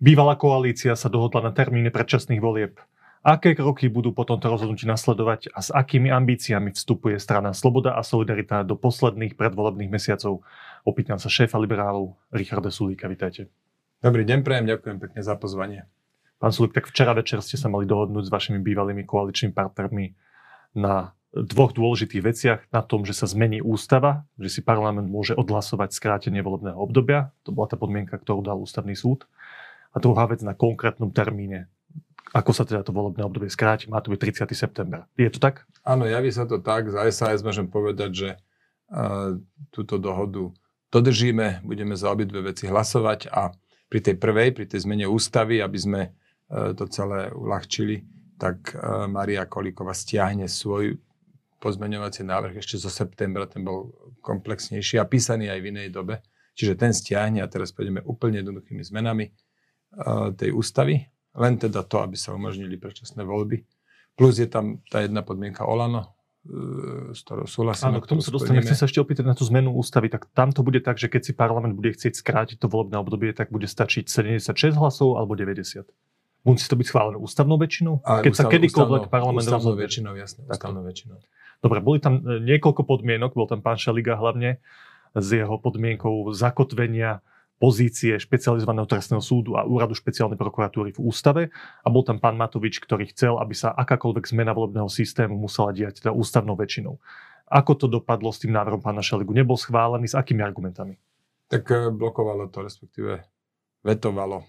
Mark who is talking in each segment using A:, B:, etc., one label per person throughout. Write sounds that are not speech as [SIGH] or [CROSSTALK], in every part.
A: Bývalá koalícia sa dohodla na termíne predčasných volieb. Aké kroky budú po tomto rozhodnutí nasledovať a s akými ambíciami vstupuje strana Sloboda a Solidarita do posledných predvolebných mesiacov? Opýtam sa šéfa liberálov Richarda Sulíka. Vítajte.
B: Dobrý deň, prejem, ďakujem pekne za pozvanie.
A: Pán Sulík, tak včera večer ste sa mali dohodnúť s vašimi bývalými koaličnými partnermi na dvoch dôležitých veciach. Na tom, že sa zmení ústava, že si parlament môže odhlasovať skrátenie volebného obdobia. To bola tá podmienka, ktorú dal ústavný súd. A druhá vec na konkrétnom termíne ako sa teda to volebné obdobie skráti, má to byť 30. september. Je to tak?
B: Áno, javí sa to tak. Za SAS môžem povedať, že uh, túto dohodu dodržíme, budeme za obidve veci hlasovať a pri tej prvej, pri tej zmene ústavy, aby sme uh, to celé uľahčili, tak uh, Maria Kolíková stiahne svoj pozmeňovací návrh ešte zo septembra, ten bol komplexnejší a písaný aj v inej dobe. Čiže ten stiahne a teraz pôjdeme úplne jednoduchými zmenami tej ústavy len teda to, aby sa umožnili predčasné voľby. Plus je tam tá jedna podmienka Olano, e, s ktorou súhlasím.
A: Áno, k tomu sa dostaneme. Chcem sa ešte opýtať na tú zmenu ústavy. Tak tam to bude tak, že keď si parlament bude chcieť skrátiť to volebné obdobie, tak bude stačiť 76 hlasov alebo 90. Musí to byť schválené ústavnou väčšinou?
B: Ale
A: keď
B: ústav,
A: sa kedykoľvek
B: ústavnou,
A: parlament
B: ústavnou
A: rozhodne.
B: väčšinou, jasne, ústavnou väčšinou.
A: Dobre, boli tam e, niekoľko podmienok, bol tam pán Šeliga hlavne s jeho podmienkou zakotvenia pozície špecializovaného trestného súdu a úradu špeciálnej prokuratúry v ústave a bol tam pán Matovič, ktorý chcel, aby sa akákoľvek zmena volebného systému musela diať teda ústavnou väčšinou. Ako to dopadlo s tým návrhom pána Šeligu? Nebol schválený s akými argumentami?
B: Tak e, blokovalo to, respektíve vetovalo e,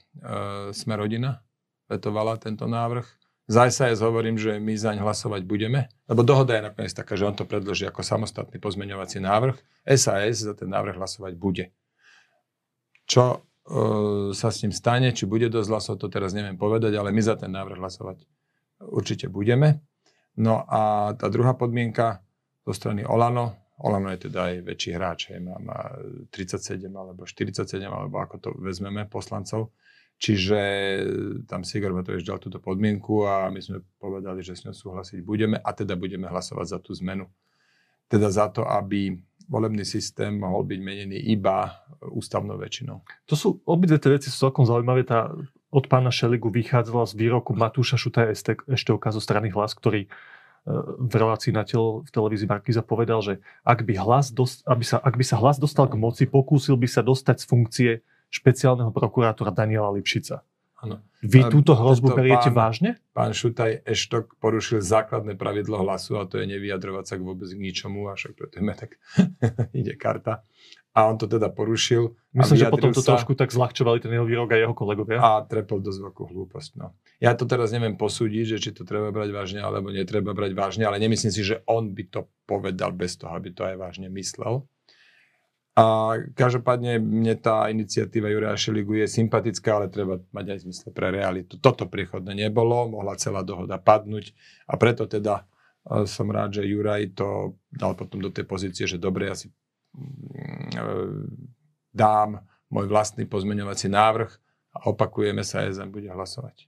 B: Sme rodina, vetovala tento návrh. Za SAS hovorím, že my zaň hlasovať budeme, lebo dohoda je nakoniec taká, že on to predloží ako samostatný pozmeňovací návrh. SAS za ten návrh hlasovať bude. Čo e, sa s ním stane, či bude dosť hlasov, to teraz neviem povedať, ale my za ten návrh hlasovať určite budeme. No a tá druhá podmienka zo strany Olano, Olano je teda aj väčší hráč, hej, má, má 37 alebo 47, alebo ako to vezmeme poslancov. Čiže tam Sigor Matovič dal túto podmienku a my sme povedali, že s ňou súhlasiť budeme a teda budeme hlasovať za tú zmenu. Teda za to, aby volebný systém mohol byť menený iba ústavnou väčšinou.
A: To sú, obidve tie veci sú celkom zaujímavé. Tá od pána Šeligu vychádzala z výroku Matúša Šutaja Ešteoka zo strany hlas, ktorý e, v relácii na tel, v televízii Markiza povedal, že ak by, hlas dost, aby sa, ak by sa hlas dostal k moci, pokúsil by sa dostať z funkcie špeciálneho prokurátora Daniela Lipšica.
B: Áno.
A: Vy túto hrozbu beriete vážne?
B: Pán Šutaj Eštok porušil základné pravidlo hlasu a to je nevyjadrovať sa k vôbec k ničomu, a však preto tak [LAUGHS] ide karta. A on to teda porušil.
A: Myslím, že potom to sa, trošku tak zľahčovali ten jeho výrok a jeho kolegovia.
B: A trepol dosť veľkú hlúposť. No. Ja to teraz neviem posúdiť, že či to treba brať vážne alebo netreba brať vážne, ale nemyslím si, že on by to povedal bez toho, aby to aj vážne myslel. A každopádne mne tá iniciatíva Juraja Šeligu je sympatická, ale treba mať aj zmysle pre realitu. Toto príchodne nebolo, mohla celá dohoda padnúť a preto teda e, som rád, že Juraj to dal potom do tej pozície, že dobre, ja si mm, e, dám môj vlastný pozmeňovací návrh a opakujeme sa, EZM bude hlasovať.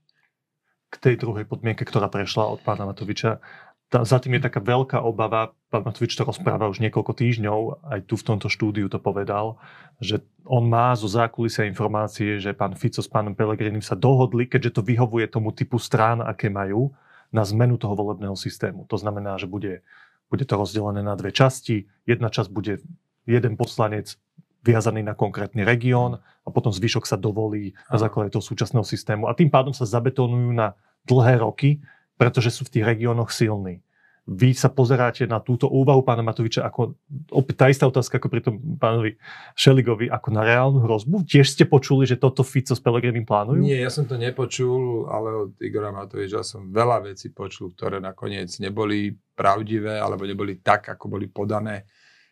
A: K tej druhej podmienke, ktorá prešla od pána Matoviča, tá, za tým je taká veľká obava, pán Matovič to rozpráva už niekoľko týždňov, aj tu v tomto štúdiu to povedal, že on má zo zákulisia informácie, že pán Fico s pánom Pelegrinim sa dohodli, keďže to vyhovuje tomu typu strán, aké majú, na zmenu toho volebného systému. To znamená, že bude, bude to rozdelené na dve časti. Jedna časť bude jeden poslanec viazaný na konkrétny región a potom zvyšok sa dovolí na základe toho súčasného systému. A tým pádom sa zabetonujú na dlhé roky pretože sú v tých regiónoch silní. Vy sa pozeráte na túto úvahu pána Matoviča ako, opäť tá istá otázka ako pri tom pánovi Šeligovi, ako na reálnu hrozbu? Tiež ste počuli, že toto Fico s Pelegrinim plánujú?
B: Nie, ja som to nepočul, ale od Igora Matoviča som veľa vecí počul, ktoré nakoniec neboli pravdivé alebo neboli tak, ako boli podané.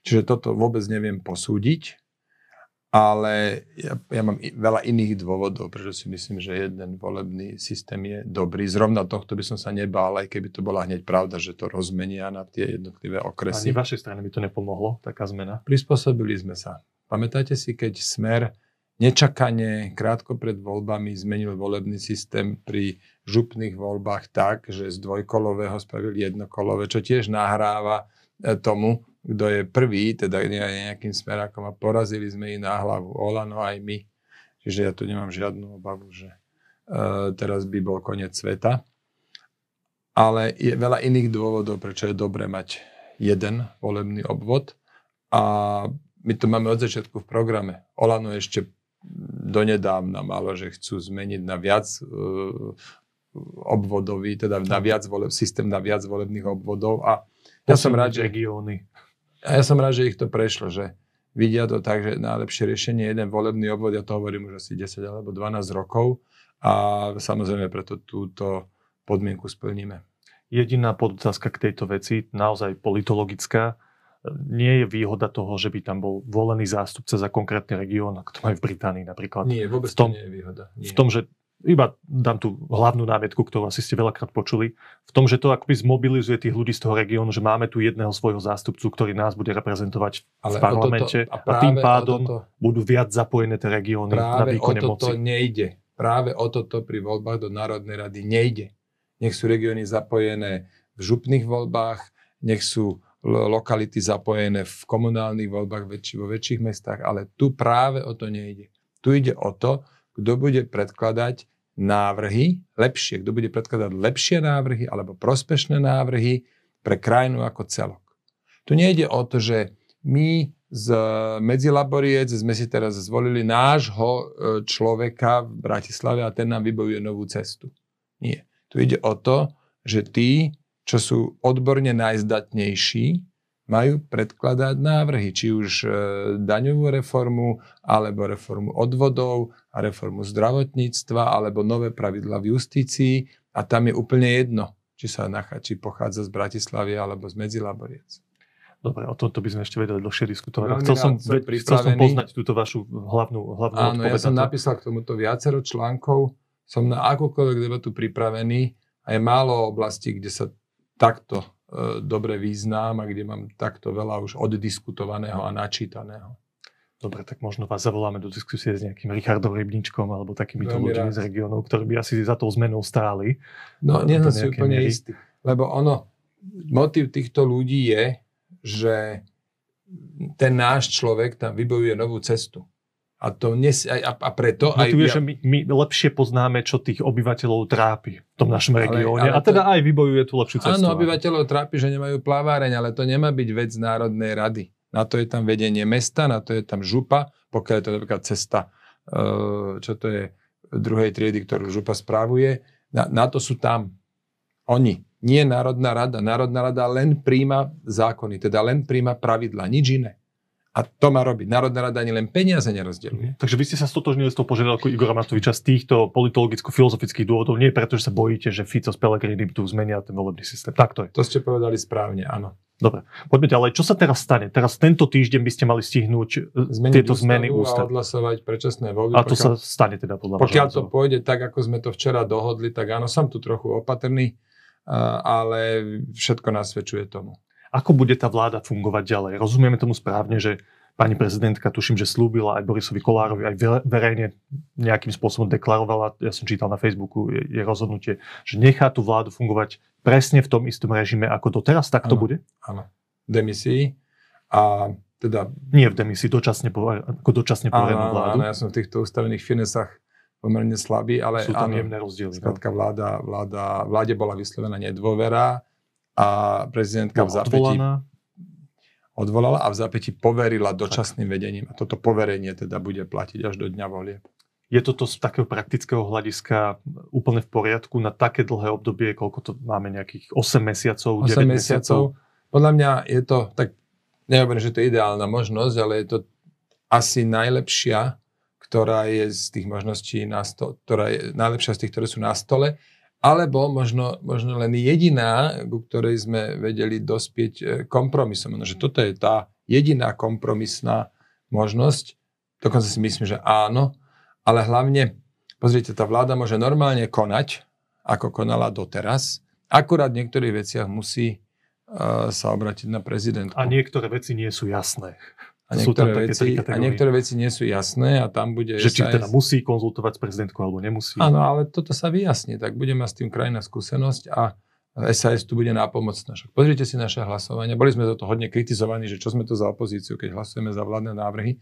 B: Čiže toto vôbec neviem posúdiť ale ja, ja mám veľa iných dôvodov, prečo si myslím, že jeden volebný systém je dobrý. Zrovna tohto by som sa nebál, aj keby to bola hneď pravda, že to rozmenia na tie jednotlivé okresy.
A: Ani vašej strane by to nepomohlo, taká zmena?
B: Prispôsobili sme sa. Pamätáte si, keď Smer nečakane, krátko pred voľbami zmenil volebný systém pri župných voľbách tak, že z dvojkolového spravil jednokolové, čo tiež nahráva tomu, kto je prvý, teda nejakým smerákom a porazili sme ich na hlavu. Olano aj my. Čiže ja tu nemám žiadnu obavu, že teraz by bol koniec sveta. Ale je veľa iných dôvodov, prečo je dobré mať jeden volebný obvod. A my to máme od začiatku v programe. Olano ešte donedávna malo, že chcú zmeniť na viac uh, obvodový, teda na viac voleb, systém na viac volebných obvodov. A ja som rád, že,
A: regióny.
B: A ja som rád, že ich to prešlo, že vidia to tak, že najlepšie riešenie je jeden volebný obvod, ja to hovorím už asi 10 alebo 12 rokov a samozrejme preto túto podmienku splníme.
A: Jediná podotázka k tejto veci, naozaj politologická, nie je výhoda toho, že by tam bol volený zástupca za konkrétny región, ako to majú v Británii napríklad.
B: Nie, vôbec v tom, to nie je výhoda. Nie.
A: V tom, že iba dám tú hlavnú námietku, ktorú asi ste veľakrát počuli, v tom, že to akoby zmobilizuje tých ľudí z toho regiónu, že máme tu jedného svojho zástupcu, ktorý nás bude reprezentovať Ale v parlamente toto, a, a tým pádom toto, budú viac zapojené tie regióny na výkone
B: moci. Práve o toto nejde. Práve o toto pri voľbách do Národnej rady nejde. Nech sú regióny zapojené v župných voľbách, nech sú lokality zapojené v komunálnych voľbách väčši, vo väčších mestách, ale tu práve o to nejde. Tu ide o to, kto bude predkladať návrhy lepšie, kto bude predkladať lepšie návrhy alebo prospešné návrhy pre krajinu ako celok. Tu nejde o to, že my z Medzilaboriec sme si teraz zvolili nášho e, človeka v Bratislave a ten nám vybojuje novú cestu. Nie. Tu ide o to, že tí, čo sú odborne najzdatnejší, majú predkladať návrhy, či už e, daňovú reformu, alebo reformu odvodov, a reformu zdravotníctva, alebo nové pravidla v justícii. A tam je úplne jedno, či sa nachá, či pochádza z Bratislavy alebo z Medzilaboriec.
A: Dobre, o tomto by sme ešte vedeli dlhšie diskutovať. chcel som, chcel som poznať túto vašu hlavnú, hlavnú
B: Áno, ja som napísal k tomuto viacero článkov, som na akúkoľvek debatu pripravený a je málo oblastí, kde sa takto dobre význam a kde mám takto veľa už oddiskutovaného a načítaného.
A: Dobre, tak možno vás zavoláme do diskusie s nejakým Richardom Rybničkom alebo takýmito ľuďmi z regiónov, ktorí by asi za tou zmenou stáli.
B: No, nie som si úplne miery. istý. Lebo ono, motiv týchto ľudí je, že ten náš človek tam vybojuje novú cestu. A, to nes, a, a preto...
A: No, aj, vie, ja... že my, my lepšie poznáme, čo tých obyvateľov trápi v tom našom regióne. A teda to... aj vybojuje tú lepšiu cestu.
B: Áno, obyvateľov trápi, že nemajú plaváreň, ale to nemá byť vec Národnej rady. Na to je tam vedenie mesta, na to je tam župa, pokiaľ je to napríklad cesta, eh, čo to je druhej triedy, ktorú župa správuje. Na, na to sú tam oni. Nie Národná rada. Národná rada len príjma zákony, teda len príjma pravidla, nič iné. A to má robiť. Národná rada ani len peniaze nerozdeľuje.
A: Mhm. Takže vy ste sa stotožnili s tou požiadavkou Igora Matoviča z týchto politologicko-filozofických dôvodov, nie preto, že sa bojíte, že Fico s Pellegrini tu zmenia ten volebný systém. Tak to je.
B: To ste povedali správne, áno.
A: Dobre, poďme ďalej. Čo sa teraz stane? Teraz tento týždeň by ste mali stihnúť e, Zmeniť tieto zmeny ústav.
B: A odhlasovať predčasné voľby.
A: A to pokiaľ, sa stane teda podľa
B: Pokiaľ to pôjde tak, ako sme to včera dohodli, tak áno, som tu trochu opatrný, ale všetko nasvedčuje tomu.
A: Ako bude tá vláda fungovať ďalej? Rozumieme tomu správne, že pani prezidentka, tuším, že slúbila aj Borisovi Kolárovi, aj verejne nejakým spôsobom deklarovala, ja som čítal na Facebooku, je, je rozhodnutie, že nechá tú vládu fungovať presne v tom istom režime, ako doteraz, tak to
B: ano,
A: bude?
B: Áno, demisii a teda...
A: Nie v demisii, dočasne, ako dočasne poverenú vládu.
B: Áno, ja som v týchto ústavných finesách pomerne slabý, ale
A: Sú tam áno, jemné rozdiely.
B: No. Skladka vláda, vláda, vláde bola vyslovená nedôvera a prezidentka v zapätí odvolala a v zapätí poverila dočasným vedením. A toto poverenie teda bude platiť až do dňa volieb.
A: Je toto z takého praktického hľadiska úplne v poriadku na také dlhé obdobie, koľko to máme nejakých 8 mesiacov, 8 mesiacov? mesiacov?
B: Podľa mňa je to, tak nehovorím, že to je ideálna možnosť, ale je to asi najlepšia, ktorá je z tých možností, na sto, ktorá je najlepšia z tých, ktoré sú na stole alebo možno, možno len jediná, ku ktorej sme vedeli dospieť e, kompromisom. No, že toto je tá jediná kompromisná možnosť. Dokonca si myslím, že áno, ale hlavne, pozrite, tá vláda môže normálne konať, ako konala doteraz, akurát v niektorých veciach musí uh, sa obratiť na prezidentku.
A: A niektoré veci nie sú jasné.
B: A niektoré, veci, a niektoré veci nie sú jasné a tam bude...
A: Že či teda musí konzultovať s prezidentkou alebo nemusí.
B: Áno, ale toto sa vyjasní, tak bude mať s tým krajina skúsenosť a SAS tu bude nápomocná. Pozrite si naše hlasovanie. Boli sme za to hodne kritizovaní, že čo sme to za opozíciu, keď hlasujeme za vládne návrhy,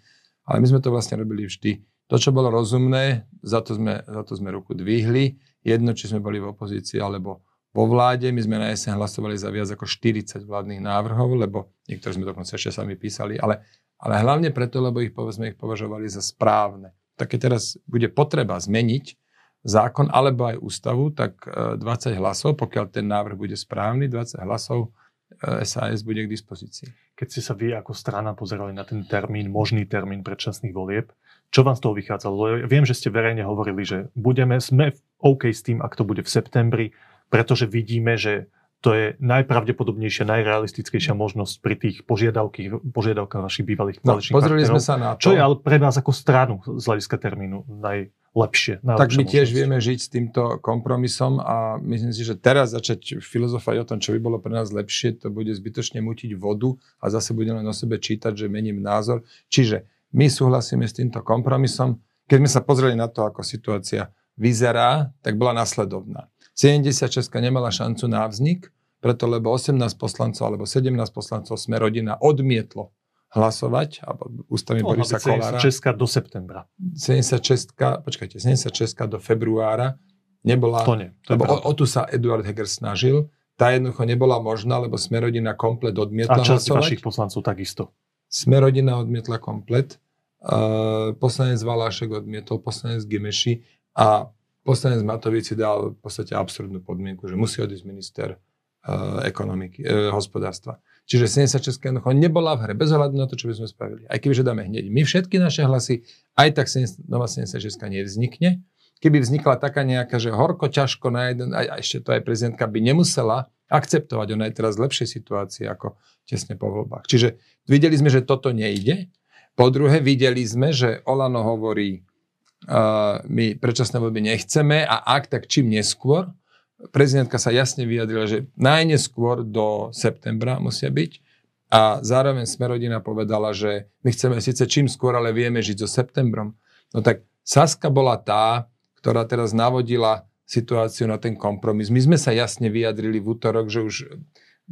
B: ale my sme to vlastne robili vždy to, čo bolo rozumné, za to sme, za to sme ruku dvihli. Jedno, či sme boli v opozícii alebo vo vláde. My sme na jeseň hlasovali za viac ako 40 vládnych návrhov, lebo niektorí sme dokonca ešte sami písali, ale, ale hlavne preto, lebo ich, povedzme, ich považovali za správne. Tak keď teraz bude potreba zmeniť zákon alebo aj ústavu, tak 20 e, hlasov, pokiaľ ten návrh bude správny, 20 hlasov SAS e, bude k dispozícii.
A: Keď ste sa vy ako strana pozerali na ten termín, možný termín predčasných volieb, čo vám z toho vychádzalo? Viem, že ste verejne hovorili, že budeme, sme OK s tým, ak to bude v septembri, pretože vidíme, že to je najpravdepodobnejšia, najrealistickejšia možnosť pri tých požiadavkách našich bývalých
B: no, Pozreli sme sa na
A: to. Čo je ale pre nás ako stranu z hľadiska termínu najlepšie?
B: Tak my tiež vieme žiť s týmto kompromisom a myslím si, že teraz začať filozofovať o tom, čo by bolo pre nás lepšie, to bude zbytočne mutiť vodu a zase budeme o sebe čítať, že mením názor. Čiže my súhlasíme s týmto kompromisom. Keď sme sa pozreli na to, ako situácia vyzerá, tak bola nasledovná. 76 nemala šancu na vznik, preto lebo 18 poslancov alebo 17 poslancov sme rodina odmietlo hlasovať, alebo ústavy no, Borisa Kolára.
A: 76 do septembra.
B: 76, počkajte, 76 do februára nebola,
A: to nie, to
B: lebo o, o tu sa Eduard Heger snažil, tá jednoducho nebola možná, lebo sme rodina komplet odmietla
A: A časť vašich poslancov takisto.
B: Sme rodina odmietla komplet, uh, poslanec Valášek odmietol, poslanec Gemeši a poslanec Matovič si dal v podstate absurdnú podmienku, že musí odísť minister uh, ekonomiky, uh, hospodárstva. Čiže 76 jednoducho nebola v hre, bez ohľadu na to, čo by sme spravili. Aj keby dáme hneď my všetky naše hlasy, aj tak nová 76 nevznikne. Keby vznikla taká nejaká, že horko, ťažko na jeden, a ešte to aj prezidentka by nemusela akceptovať. Ona je teraz v lepšej situácii ako tesne po voľbách. Čiže videli sme, že toto nejde. Po druhé, videli sme, že Olano hovorí, my predčasné voľby nechceme a ak, tak čím neskôr. Prezidentka sa jasne vyjadrila, že najneskôr do septembra musia byť a zároveň Smerodina povedala, že my chceme síce čím skôr, ale vieme žiť so septembrom. No tak Saska bola tá, ktorá teraz navodila situáciu na ten kompromis. My sme sa jasne vyjadrili v útorok, že už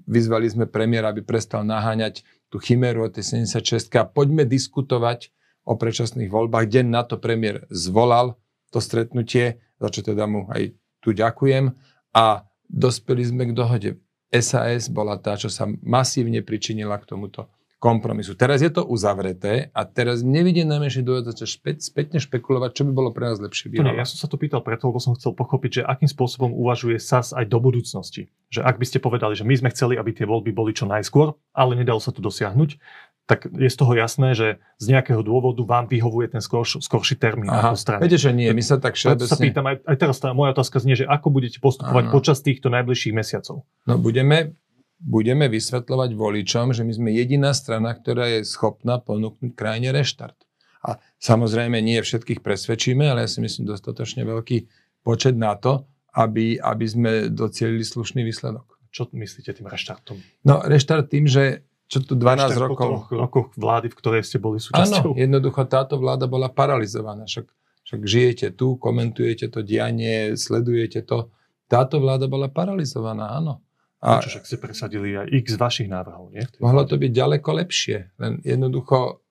B: vyzvali sme premiéra, aby prestal naháňať tú chimeru o tej 76 a poďme diskutovať o predčasných voľbách. Deň na to premiér zvolal to stretnutie, za čo teda mu aj tu ďakujem a dospeli sme k dohode. SAS bola tá, čo sa masívne pričinila k tomuto kompromisu. Teraz je to uzavreté a teraz nevidím najmenší dôvod začať špe- spätne špekulovať, čo by bolo pre nás lepšie.
A: Nie, ja som sa to pýtal preto, lebo som chcel pochopiť, že akým spôsobom uvažuje SAS aj do budúcnosti. Že ak by ste povedali, že my sme chceli, aby tie voľby boli čo najskôr, ale nedalo sa to dosiahnuť, tak je z toho jasné, že z nejakého dôvodu vám vyhovuje ten skorš, skorší termín Aha, ako strany.
B: Viete, že nie, my sa tak všeobecne...
A: sa pýtam, aj, aj teraz tá moja otázka znie, že ako budete postupovať Aha. počas týchto najbližších mesiacov?
B: No budeme budeme vysvetľovať voličom, že my sme jediná strana, ktorá je schopná ponúknuť krajine reštart. A samozrejme nie všetkých presvedčíme, ale ja si myslím dostatočne veľký počet na to, aby, aby sme docielili slušný výsledok.
A: Čo myslíte tým reštartom?
B: No, reštart tým, že čo tu 12 Reštart rokov...
A: Po rokoch vlády, v ktorej ste boli súčasťou.
B: Áno, jednoducho táto vláda bola paralizovaná. Však, však žijete tu, komentujete to dianie, sledujete to. Táto vláda bola paralizovaná, áno.
A: A čo však ste presadili aj x vašich návrhov, nie?
B: Mohlo to byť ďaleko lepšie. Len jednoducho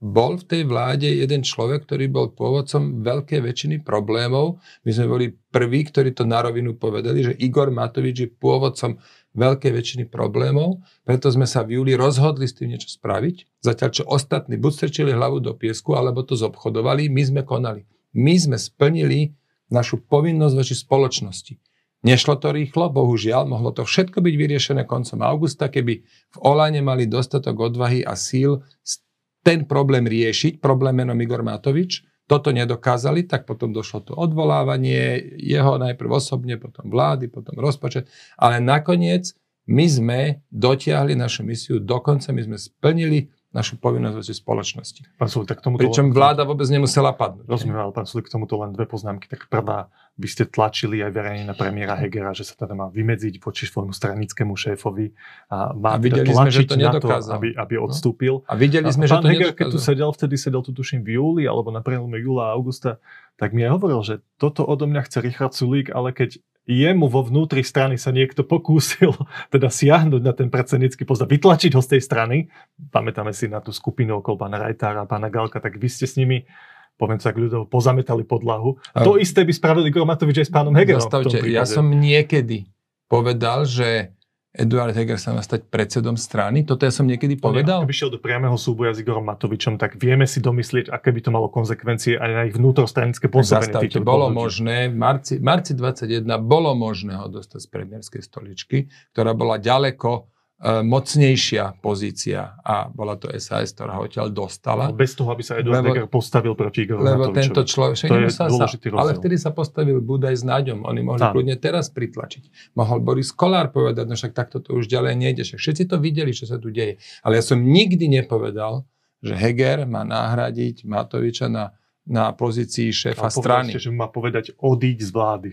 B: bol v tej vláde jeden človek, ktorý bol pôvodcom veľkej väčšiny problémov. My sme boli prví, ktorí to na rovinu povedali, že Igor Matovič je pôvodcom veľkej väčšiny problémov, preto sme sa v júli rozhodli s tým niečo spraviť. Zatiaľ, čo ostatní buď strčili hlavu do piesku, alebo to zobchodovali, my sme konali. My sme splnili našu povinnosť voči spoločnosti. Nešlo to rýchlo, bohužiaľ, mohlo to všetko byť vyriešené koncom augusta, keby v Olane mali dostatok odvahy a síl ten problém riešiť, problém menom Igor Matovič. Toto nedokázali, tak potom došlo to odvolávanie, jeho najprv osobne, potom vlády, potom rozpočet. Ale nakoniec my sme dotiahli našu misiu dokonca, my sme splnili našu povinnosť voči spoločnosti.
A: Pán Sulik, tak tomuto
B: Pričom vláda vôbec nemusela padnúť.
A: Rozumiem, ale pán Sulik, k tomuto len dve poznámky. Tak prvá, vy ste tlačili aj verejne na premiéra Hegera, že sa teda má vymedziť voči svojmu stranickému šéfovi a má a
B: teda videli
A: sme, že
B: to
A: na to, aby, aby no. odstúpil.
B: No. A videli sme, a, že
A: pán
B: to
A: Heger, keď tu sedel, vtedy sedel tu tuším v júli alebo na prelome júla a augusta, tak mi aj hovoril, že toto odo mňa chce Richard Sulík, ale keď jemu vo vnútri strany sa niekto pokúsil [LAUGHS] teda siahnuť na ten predsednícky post a vytlačiť ho z tej strany, pamätáme si na tú skupinu okolo pána Rajtára a pána Galka, tak vy ste s nimi poviem tak ľudovo, pozametali podlahu. A to isté by spravil Igor Matovič aj s pánom Hegerom.
B: Zastavte, ja som niekedy povedal, že Eduard Heger sa má stať predsedom strany? Toto ja som niekedy povedal?
A: Keby šiel do priamého súboja s Igorom Matovičom, tak vieme si domyslieť, aké by to malo konsekvencie aj na ich vnútrostranické pôsobenie.
B: Zastavte, bolo ľudí. možné, v marci, marci 21 bolo možné ho dostať z premiérskej stoličky, ktorá bola ďaleko mocnejšia pozícia a bola to SAS, ktorá ho odtiaľ dostala.
A: Bez toho, aby sa Eduard Heger postavil proti Igorovi
B: Lebo tento človek, to je sa, sa, ale vtedy sa postavil Budaj s Náďom, oni mohli Tam. kľudne teraz pritlačiť. Mohol Boris Kolár povedať, no však takto to už ďalej nejde, však všetci to videli, čo sa tu deje. Ale ja som nikdy nepovedal, že Heger má nahradiť Matoviča na, na pozícii šéfa strany.
A: Ste, že má povedať odíť z vlády.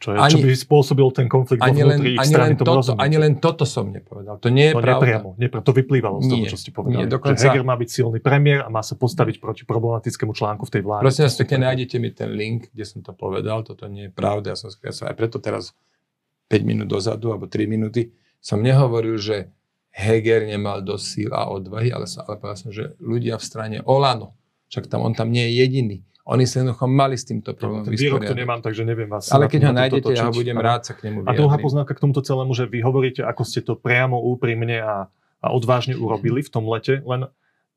A: Čo, je, ani, čo by spôsobil ten konflikt ani len, ich ani strany, len
B: toto, ani len toto som nepovedal. To nie je to pravda.
A: Nepriamo, nepra- to vyplývalo z toho, čo ste povedali. Nie, dokonca, že Heger má byť silný premiér a má sa postaviť proti problematickému článku v tej vláde.
B: Prosím vás, pekne nájdete mi ten link, kde som to povedal. Toto nie je pravda. Ja som, ja som aj preto teraz 5 minút dozadu, alebo 3 minúty, som nehovoril, že Heger nemal dosť síl a odvahy, ale, sa, ale povedal som, že ľudia v strane Olano, však tam on tam nie je jediný oni sa jednoducho mali s týmto problémom
A: no, výrok to nemám, takže neviem vás.
B: Ale keď ho nájdete, ja ho budem rád sa k nemu
A: vyjadriť. A druhá poznámka k tomuto celému, že vy hovoríte, ako ste to priamo, úprimne a, a odvážne urobili v tom lete, len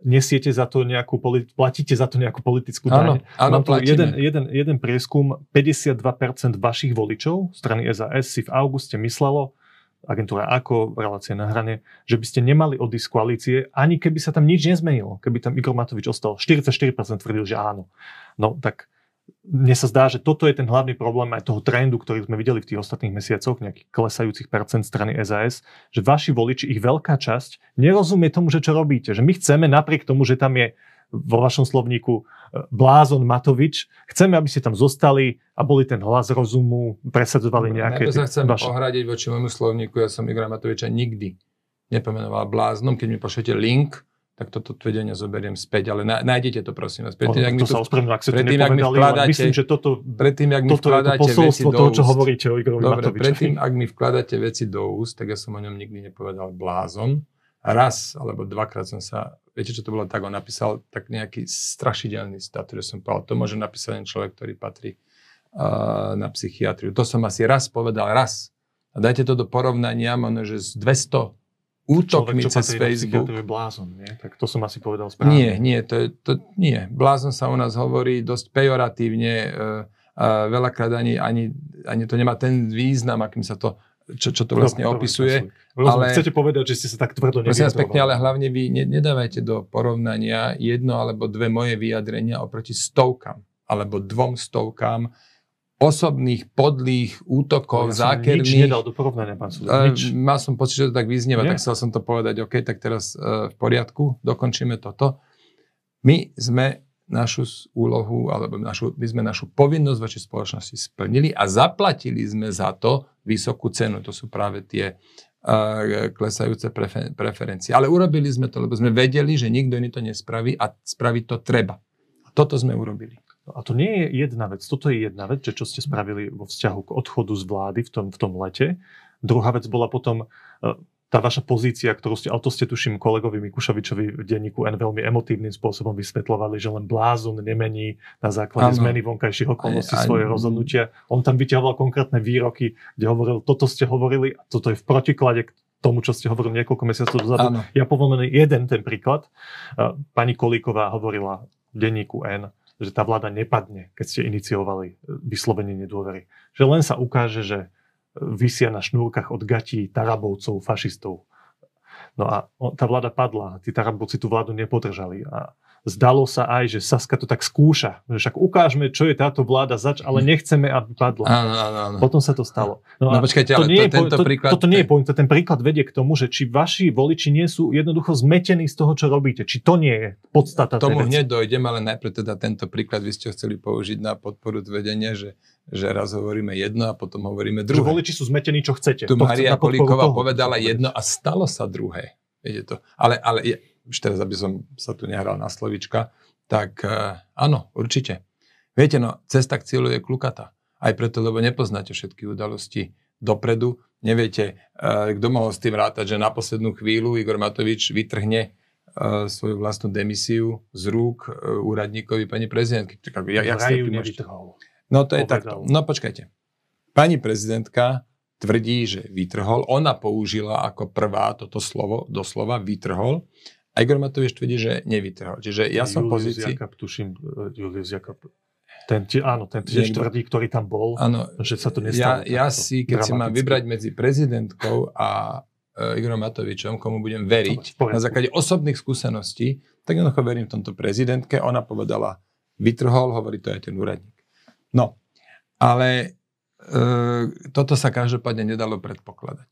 A: nesiete za to nejakú, platíte za to nejakú politickú daň.
B: Áno, áno,
A: jeden, jeden, jeden prieskum, 52% vašich voličov strany SAS si v auguste myslelo, agentúra ako, relácia na hrane, že by ste nemali odísť z koalície, ani keby sa tam nič nezmenilo. Keby tam Igor Matovič ostal. 44% tvrdil, že áno. No tak mne sa zdá, že toto je ten hlavný problém aj toho trendu, ktorý sme videli v tých ostatných mesiacoch, nejakých klesajúcich percent strany SAS, že vaši voliči, ich veľká časť, nerozumie tomu, že čo robíte. Že my chceme napriek tomu, že tam je vo vašom slovníku e, Blázon Matovič. Chceme, aby ste tam zostali a boli ten hlas rozumu, presadzovali nejaké...
B: Ja sa chcem vaše... ohradiť voči môjmu slovníku, ja som Igora Matoviča nikdy nepomenoval bláznom. Keď mi pošlete link, tak toto tvrdenie zoberiem späť, ale nájdete to prosím vás.
A: Predtým, ak mi, to sa ospravedlňujem, ak ste nepovedali, vkladáte, myslím, že toto,
B: predtým, ak mi toto
A: je to posolstvo toho, čo hovoríte o Igorovi
B: Dobre, Matovičovi. predtým, ak mi vkladáte veci do úst, tak ja som o ňom nikdy nepovedal blázon. Raz alebo dvakrát som sa viete, čo to bolo tak, on napísal tak nejaký strašidelný stat, ktorý som povedal, to môže napísať len človek, ktorý patrí uh, na psychiatriu. To som asi raz povedal, raz. A dajte to do porovnania, možno, že z 200 útokmi Človek, cez Facebook.
A: je blázon, nie? Tak to som asi povedal správne.
B: Nie, nie, to, je, to, nie. Blázon sa u nás hovorí dosť pejoratívne, uh, a veľakrát ani, ani, ani to nemá ten význam, akým sa to čo, čo to vlastne dobre, opisuje.
A: Dobre, ale, chcete povedať, že ste sa tak tvrdo
B: Prosím vás pekne, ale hlavne vy ne, nedávajte do porovnania jedno alebo dve moje vyjadrenia oproti stovkám alebo dvom stovkám osobných, podlých útokov, ja zákerných. Nič
A: nedal do porovnania, pán súdor, nič.
B: Mal som pocit, že to tak vyznieva, Nie? tak chcel som to povedať, OK, tak teraz uh, v poriadku, dokončíme toto. My sme našu úlohu, alebo našu, my sme našu povinnosť voči spoločnosti splnili a zaplatili sme za to vysokú cenu. To sú práve tie uh, klesajúce prefer- preferencie. Ale urobili sme to, lebo sme vedeli, že nikto iný to nespraví a spraviť to treba. A toto sme urobili.
A: No a to nie je jedna vec. Toto je jedna vec, že čo ste spravili vo vzťahu k odchodu z vlády v tom, v tom lete. Druhá vec bola potom uh, tá vaša pozícia, ktorú ste, ale to ste tuším kolegovi Mikušovičovi v denníku N veľmi emotívnym spôsobom vysvetľovali, že len blázon nemení na základe ano. zmeny vonkajších okolností svoje rozhodnutia. On tam vyťahoval konkrétne výroky, kde hovoril, toto ste hovorili, a toto je v protiklade k tomu, čo ste hovorili niekoľko mesiacov dozadu. Ano. Ja poviem jeden ten príklad. Pani Kolíková hovorila v denníku N, že tá vláda nepadne, keď ste iniciovali vyslovenie nedôvery. Že len sa ukáže, že vysia na šnúrkach od gatí Tarabovcov, fašistov. No a tá vláda padla, tí Tarabovci tú vládu nepodržali. A zdalo sa aj, že Saska to tak skúša. Že však ukážeme, čo je táto vláda zač, ale nechceme, aby padla.
B: Áno, áno, áno.
A: Potom sa to stalo.
B: No, no počkajte, ale to nie to, je, tento
A: to,
B: príklad...
A: Toto nie je point, ten príklad vedie k tomu, že či vaši voliči nie sú jednoducho zmetení z toho, čo robíte. Či to nie je podstata
B: Tomu hneď dojdem, ale najprv teda tento príklad vy ste chceli použiť na podporu tvrdenia, že, že raz hovoríme jedno a potom hovoríme druhé.
A: Že voliči sú zmetení, čo chcete.
B: Tu Maria Kolíková povedala jedno a stalo sa druhé. Viete to. Ale, ale už teraz, aby som sa tu nehral na slovička, tak uh, áno, určite. Viete, no, cesta k cieľu je klukata. Aj preto, lebo nepoznáte všetky udalosti dopredu. Neviete, uh, kto mohol s tým rátať, že na poslednú chvíľu Igor Matovič vytrhne svoju vlastnú demisiu z rúk úradníkovi pani prezidentky. Ja, sa No to je takto. No počkajte. Pani prezidentka tvrdí, že vytrhol. Ona použila ako prvá toto slovo, doslova vytrhol. Igor Matovič tvrdí, že nevytrhol. Čiže ja som v pozícii...
A: Jakab, tuším, Julius Jakab. Ten, áno, ten tiež tvrdí, ktorý tam bol, áno, že sa to nestalo.
B: Ja, ja si, keď si mám vybrať medzi prezidentkou a uh, Igorom Matovičom, komu budem veriť, na základe osobných skúseností, tak jednoducho verím v tomto prezidentke. Ona povedala, vytrhol, hovorí to aj ten úradník. No, ale e, toto sa každopádne nedalo predpokladať,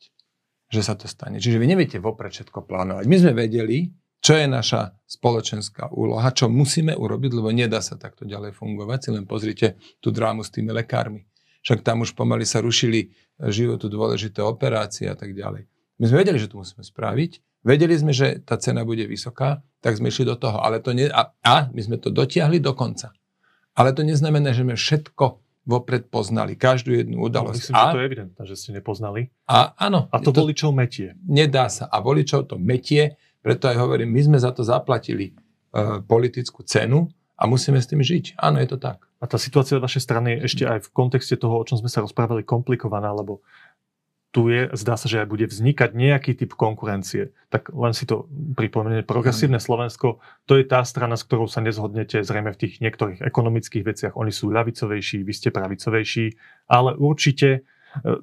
B: že sa to stane. Čiže vy neviete vopred všetko plánovať. My sme vedeli, čo je naša spoločenská úloha, čo musíme urobiť, lebo nedá sa takto ďalej fungovať. Si len pozrite tú drámu s tými lekármi. Však tam už pomaly sa rušili životu dôležité operácie a tak ďalej. My sme vedeli, že to musíme spraviť, vedeli sme, že tá cena bude vysoká, tak sme išli do toho. Ale to ne, a, a my sme to dotiahli do konca. Ale to neznamená, že sme všetko vopred poznali, každú jednu udalosť.
A: Myslím, a, že to je evidentné, že ste nepoznali.
B: A áno.
A: A to, to voličov metie.
B: Nedá sa. A voličov to metie, preto aj hovorím, my sme za to zaplatili uh, politickú cenu a musíme s tým žiť. Áno, je to tak.
A: A tá situácia z vašej strany je ešte aj v kontexte toho, o čom sme sa rozprávali, komplikovaná, lebo tu je, zdá sa, že aj bude vznikať nejaký typ konkurencie. Tak len si to pripomeniem, progresívne Slovensko, to je tá strana, s ktorou sa nezhodnete zrejme v tých niektorých ekonomických veciach. Oni sú ľavicovejší, vy ste pravicovejší, ale určite E,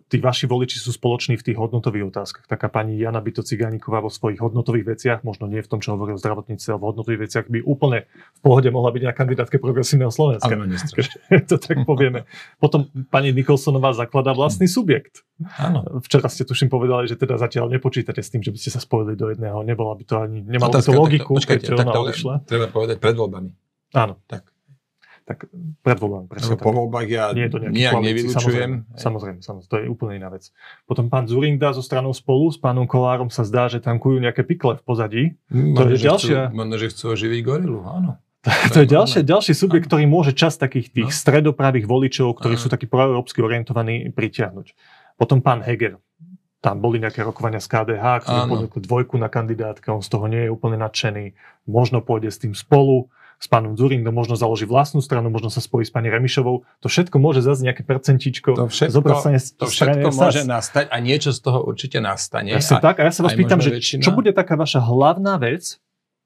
A: tí vaši voliči sú spoloční v tých hodnotových otázkach. Taká pani Jana Byto Cigániková vo svojich hodnotových veciach, možno nie v tom, čo hovorí o zdravotníctve, ale v hodnotových veciach by úplne v pohode mohla byť na kandidátke progresívneho Slovenska.
B: Ale [LAUGHS]
A: to tak povieme. Potom pani Nikolsonová zakladá vlastný subjekt.
B: Áno.
A: Včera ste tuším povedali, že teda zatiaľ nepočítate s tým, že by ste sa spojili do jedného. Nebola by to ani, nemalo by to logiku,
B: keď ona odišla. Treba povedať pred voľbami.
A: Áno.
B: Tak
A: tak pred voľbami.
B: Presne po voľbách ja Nie je to nejak nevylučujem.
A: Samozrejme, samozrejme, samozrejme, to je úplne iná vec. Potom pán Zurinda so stranou spolu, s pánom Kolárom sa zdá, že tankujú nejaké pikle v pozadí.
B: Mm, to je ďalšia... Možno, že chcú oživiť gorilu, áno.
A: To, to je ďalšie, ďalší subjekt, ktorý môže čas takých tých no. stredopravých voličov, ktorí no. sú takí proeurópsky orientovaní, pritiahnuť. Potom pán Heger. Tam boli nejaké rokovania z KDH, ktorí ponúkli dvojku na kandidátke, on z toho nie je úplne nadšený. Možno pôjde s tým spolu s pánom Zurindom, možno založí vlastnú stranu, možno sa spojí s pani Remišovou. To všetko môže zase nejaké percentičko
B: to všetko, to všetko môže nastať a niečo z toho určite nastane.
A: Ja a, tak, a ja sa vás pýtam, že väčšina. čo bude taká vaša hlavná vec,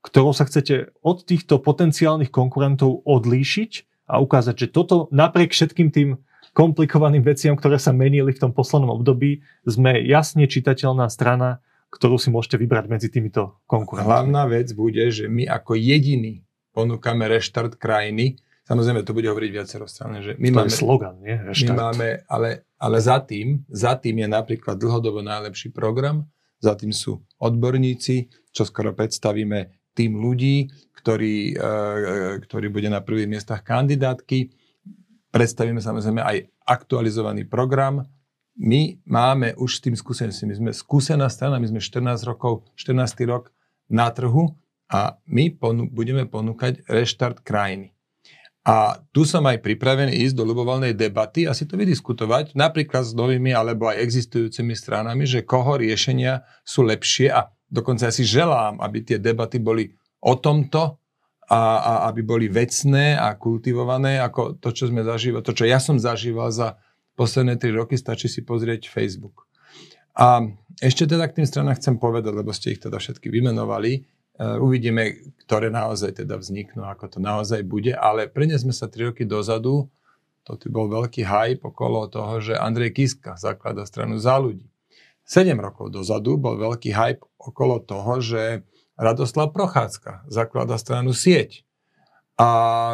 A: ktorou sa chcete od týchto potenciálnych konkurentov odlíšiť a ukázať, že toto napriek všetkým tým komplikovaným veciam, ktoré sa menili v tom poslednom období, sme jasne čitateľná strana, ktorú si môžete vybrať medzi týmito konkurentami.
B: Hlavná vec bude, že my ako jediní ponúkame reštart krajiny. Samozrejme, to bude hovoriť viacero strany. Že
A: my to máme, je slogan, nie?
B: Reštart. My máme, ale, ale za, tým, za tým je napríklad dlhodobo najlepší program, za tým sú odborníci, čo skoro predstavíme tým ľudí, ktorý, e, ktorý bude na prvých miestach kandidátky. Predstavíme samozrejme aj aktualizovaný program. My máme už s tým skúsenosti. My sme skúsená strana, my sme 14 rokov, 14. rok na trhu a my ponu- budeme ponúkať reštart krajiny. A tu som aj pripravený ísť do ľubovoľnej debaty a si to vydiskutovať, napríklad s novými alebo aj existujúcimi stranami, že koho riešenia sú lepšie a dokonca ja si želám, aby tie debaty boli o tomto a, a aby boli vecné a kultivované, ako to, čo sme zažívali, to, čo ja som zažíval za posledné tri roky, stačí si pozrieť Facebook. A ešte teda k tým stranám chcem povedať, lebo ste ich teda všetky vymenovali, uvidíme, ktoré naozaj teda vzniknú, ako to naozaj bude, ale prenesme sa 3 roky dozadu, to tu bol veľký hype okolo toho, že Andrej Kiska zaklada stranu za ľudí. 7 rokov dozadu bol veľký hype okolo toho, že Radoslav Prochádzka zaklada stranu Sieť. A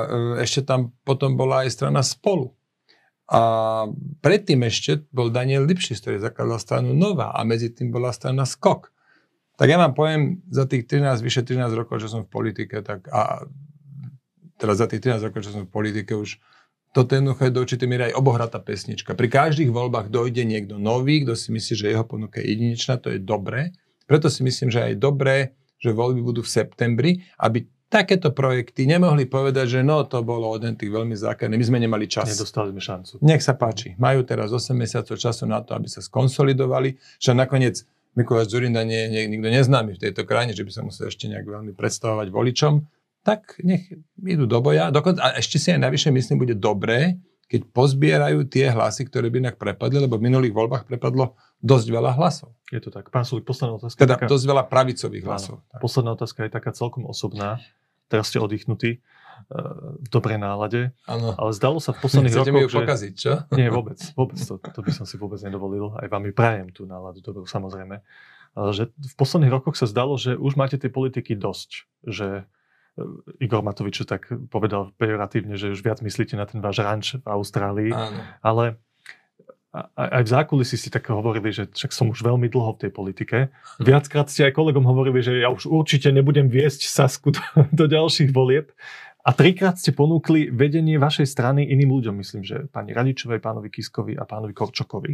B: eh, ešte tam potom bola aj strana Spolu. A predtým ešte bol Daniel Lipšis, ktorý zakladal stranu Nová a medzi tým bola strana Skok. Tak ja vám poviem, za tých 13, vyše 13 rokov, čo som v politike, tak a teda za tých 13 rokov, čo som v politike, už toto jednoducho je do určitej miery aj obohratá pesnička. Pri každých voľbách dojde niekto nový, kto si myslí, že jeho ponuka je jedinečná, to je dobré. Preto si myslím, že aj dobré, že voľby budú v septembri, aby takéto projekty nemohli povedať, že no to bolo od tých veľmi základných, my sme nemali čas.
A: Nedostali sme šancu.
B: Nech sa páči. Majú teraz 8 mesiacov času na to, aby sa skonsolidovali, že nakoniec Mikuláš Zurinda nie je nikto neznámy v tejto krajine, že by sa musel ešte nejak veľmi predstavovať voličom, tak nech idú do boja. Dokonca, a ešte si aj najvyššie myslím, bude dobré, keď pozbierajú tie hlasy, ktoré by inak prepadli, lebo v minulých voľbách prepadlo dosť veľa hlasov.
A: Je to tak. Pán Sulik, posledná otázka.
B: Teda taká... dosť veľa pravicových hlasov.
A: Áno, posledná otázka je taká celkom osobná. Teraz ste oddychnutí v dobrej nálade.
B: Ano.
A: Ale zdalo sa v posledných
B: Chcete
A: rokoch,
B: ju pokaziť, čo?
A: Nie, vôbec. vôbec to, to by som si vôbec nedovolil. Aj vám prajem tú náladu dobrú, samozrejme. Ale že v posledných rokoch sa zdalo, že už máte tej politiky dosť. Že e, Igor Matovič tak povedal pejoratívne, že už viac myslíte na ten váš ranč v Austrálii.
B: Áno.
A: Ale aj v zákulisí si tak hovorili, že však som už veľmi dlho v tej politike. Viackrát ste aj kolegom hovorili, že ja už určite nebudem viesť Sasku do, do ďalších volieb. A trikrát ste ponúkli vedenie vašej strany iným ľuďom, myslím, že pani Radičovej, pánovi Kiskovi a pánovi Korčokovi.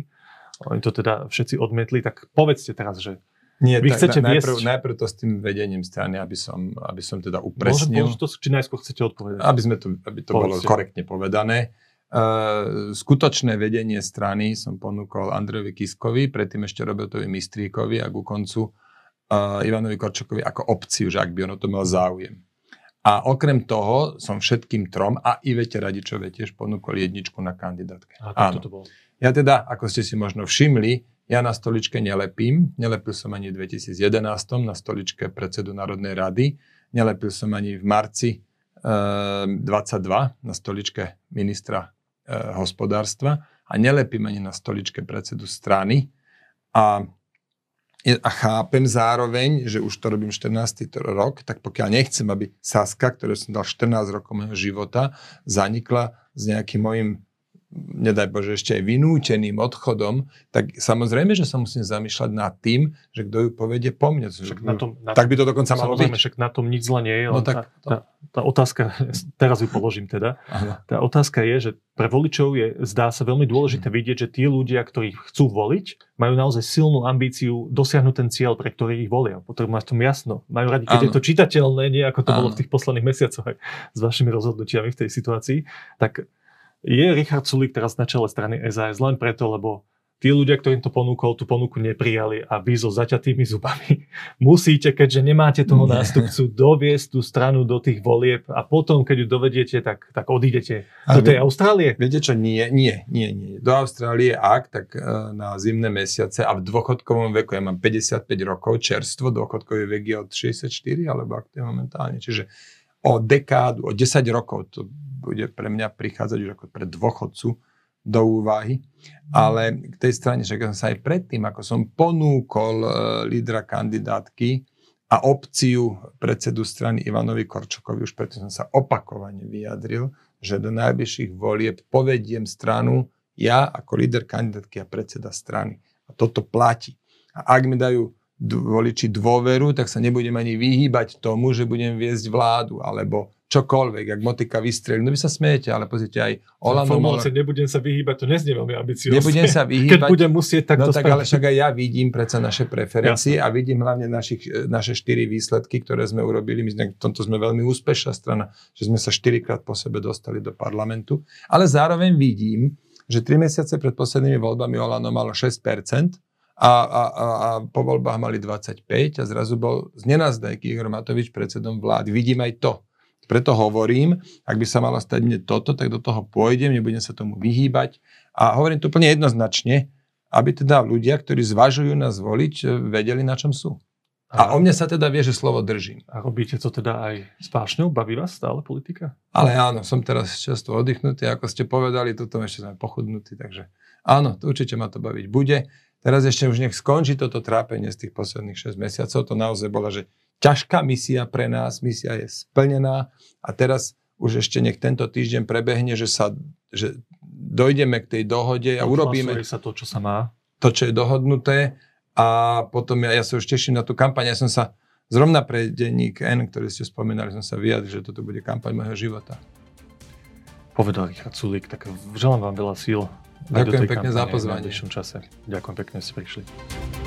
A: Oni to teda všetci odmietli, tak povedzte teraz, že
B: nie,
A: Vy chcete
B: na,
A: najprv,
B: viesť... najprv to s tým vedením strany, aby som, aby som teda upresnil.
A: Môžem to, či najskôr chcete odpovedať?
B: Aby, sme to, aby to bolo korektne povedané. Uh, skutočné vedenie strany som ponúkol Andrejovi Kiskovi, predtým ešte Robertovi Mistríkovi a ku koncu uh, Ivanovi Korčokovi ako opciu, že ak by ono to mal záujem. A okrem toho som všetkým trom a Ivete Radičovej tiež ponúkol jedničku na kandidátke.
A: A Áno. To bolo.
B: Ja teda, ako ste si možno všimli, ja na stoličke nelepím. Nelepil som ani v 2011 na stoličke predsedu Národnej rady. Nelepil som ani v marci e, ehm, 22 na stoličke ministra e, hospodárstva. A nelepím ani na stoličke predsedu strany. A a chápem zároveň, že už to robím 14. rok, tak pokiaľ nechcem, aby Saska, ktoré som dal 14 rokov mojho života, zanikla s nejakým mojim nedaj Bože, ešte aj vynúteným odchodom, tak samozrejme, že sa musím zamýšľať nad tým, že kto ju povedie po mne. Však na tom, na, tak by to dokonca malo byť.
A: Však na tom nič zle nie je. No tak, tá, tá, tá otázka, [LAUGHS] teraz ju položím teda, Aha. tá otázka je, že pre voličov je, zdá sa veľmi dôležité hmm. vidieť, že tí ľudia, ktorí chcú voliť, majú naozaj silnú ambíciu dosiahnuť ten cieľ, pre ktorý ich volia. Potrebujú mať tom jasno. Majú radi, keď ano. je to čitateľné, nie ako to ano. bolo v tých posledných mesiacoch aj s vašimi rozhodnutiami v tej situácii, tak je Richard Sulik teraz na čele strany SAS len preto, lebo tí ľudia, ktorým to ponúkol, tú ponuku neprijali a vy so zaťatými zubami [LAUGHS] musíte, keďže nemáte toho nástupcu, doviesť tú stranu do tých volieb a potom, keď ju dovediete, tak, tak odídete do tej Austrálie?
B: Viete čo, nie, nie, nie, nie. Do Austrálie, ak, tak e, na zimné mesiace a v dôchodkovom veku, ja mám 55 rokov, čerstvo, dôchodkový vek je od 64, alebo ak to je momentálne, čiže o dekádu, o 10 rokov to bude pre mňa prichádzať už ako pre dôchodcu do úvahy. Ale k tej strane, že som sa aj predtým, ako som ponúkol e, lídra kandidátky a opciu predsedu strany Ivanovi Korčokovi, už preto som sa opakovane vyjadril, že do najbližších volieb povediem stranu ja ako líder kandidátky a predseda strany. A toto platí. A ak mi dajú voliči dôveru, tak sa nebudem ani vyhýbať tomu, že budem viesť vládu, alebo čokoľvek, ak motika vystrelí. No vy sa smejete, ale pozrite aj
A: Olano... Formulácie, nebudem sa vyhýbať, to neznie veľmi ambiciozne.
B: Nebudem sa [LAUGHS] vyhýbať.
A: Keď budem musieť, tak
B: no
A: to
B: tak ale však aj ja vidím predsa naše preferencie Jasne. a vidím hlavne našich, naše štyri výsledky, ktoré sme urobili. My v tomto sme veľmi úspešná strana, že sme sa štyrikrát po sebe dostali do parlamentu. Ale zároveň vidím, že tri mesiace pred poslednými voľbami Olano malo 6%, a, a, a, a po voľbách mali 25 a zrazu bol z nenazdajky Igor Matovič predsedom vlády. Vidím aj to. Preto hovorím, ak by sa mala stať mne toto, tak do toho pôjdem, nebudem sa tomu vyhýbať. A hovorím to úplne jednoznačne, aby teda ľudia, ktorí zvažujú nás voliť, vedeli, na čom sú. A, o mne sa teda vie, že slovo držím.
A: A robíte to teda aj s pášňou? Baví vás stále politika?
B: Ale áno, som teraz často oddychnutý, ako ste povedali, tuto ešte sme pochudnutí, takže áno, to určite ma to baviť bude. Teraz ešte už nech skončí toto trápenie z tých posledných 6 mesiacov. To naozaj bola, že ťažká misia pre nás, misia je splnená a teraz už ešte nech tento týždeň prebehne, že sa že dojdeme k tej dohode a urobíme
A: sa to, čo sa má.
B: To, čo je dohodnuté a potom ja, ja sa už teším na tú kampaň. Ja som sa zrovna pre denník N, ktorý ste spomínali, som sa vyjadril, že toto bude kampaň môjho života.
A: Povedal Richard Sulík, tak želám vám veľa síl
B: Ďakujem pekne za pozvanie.
A: čase. Ďakujem pekne, že ste prišli.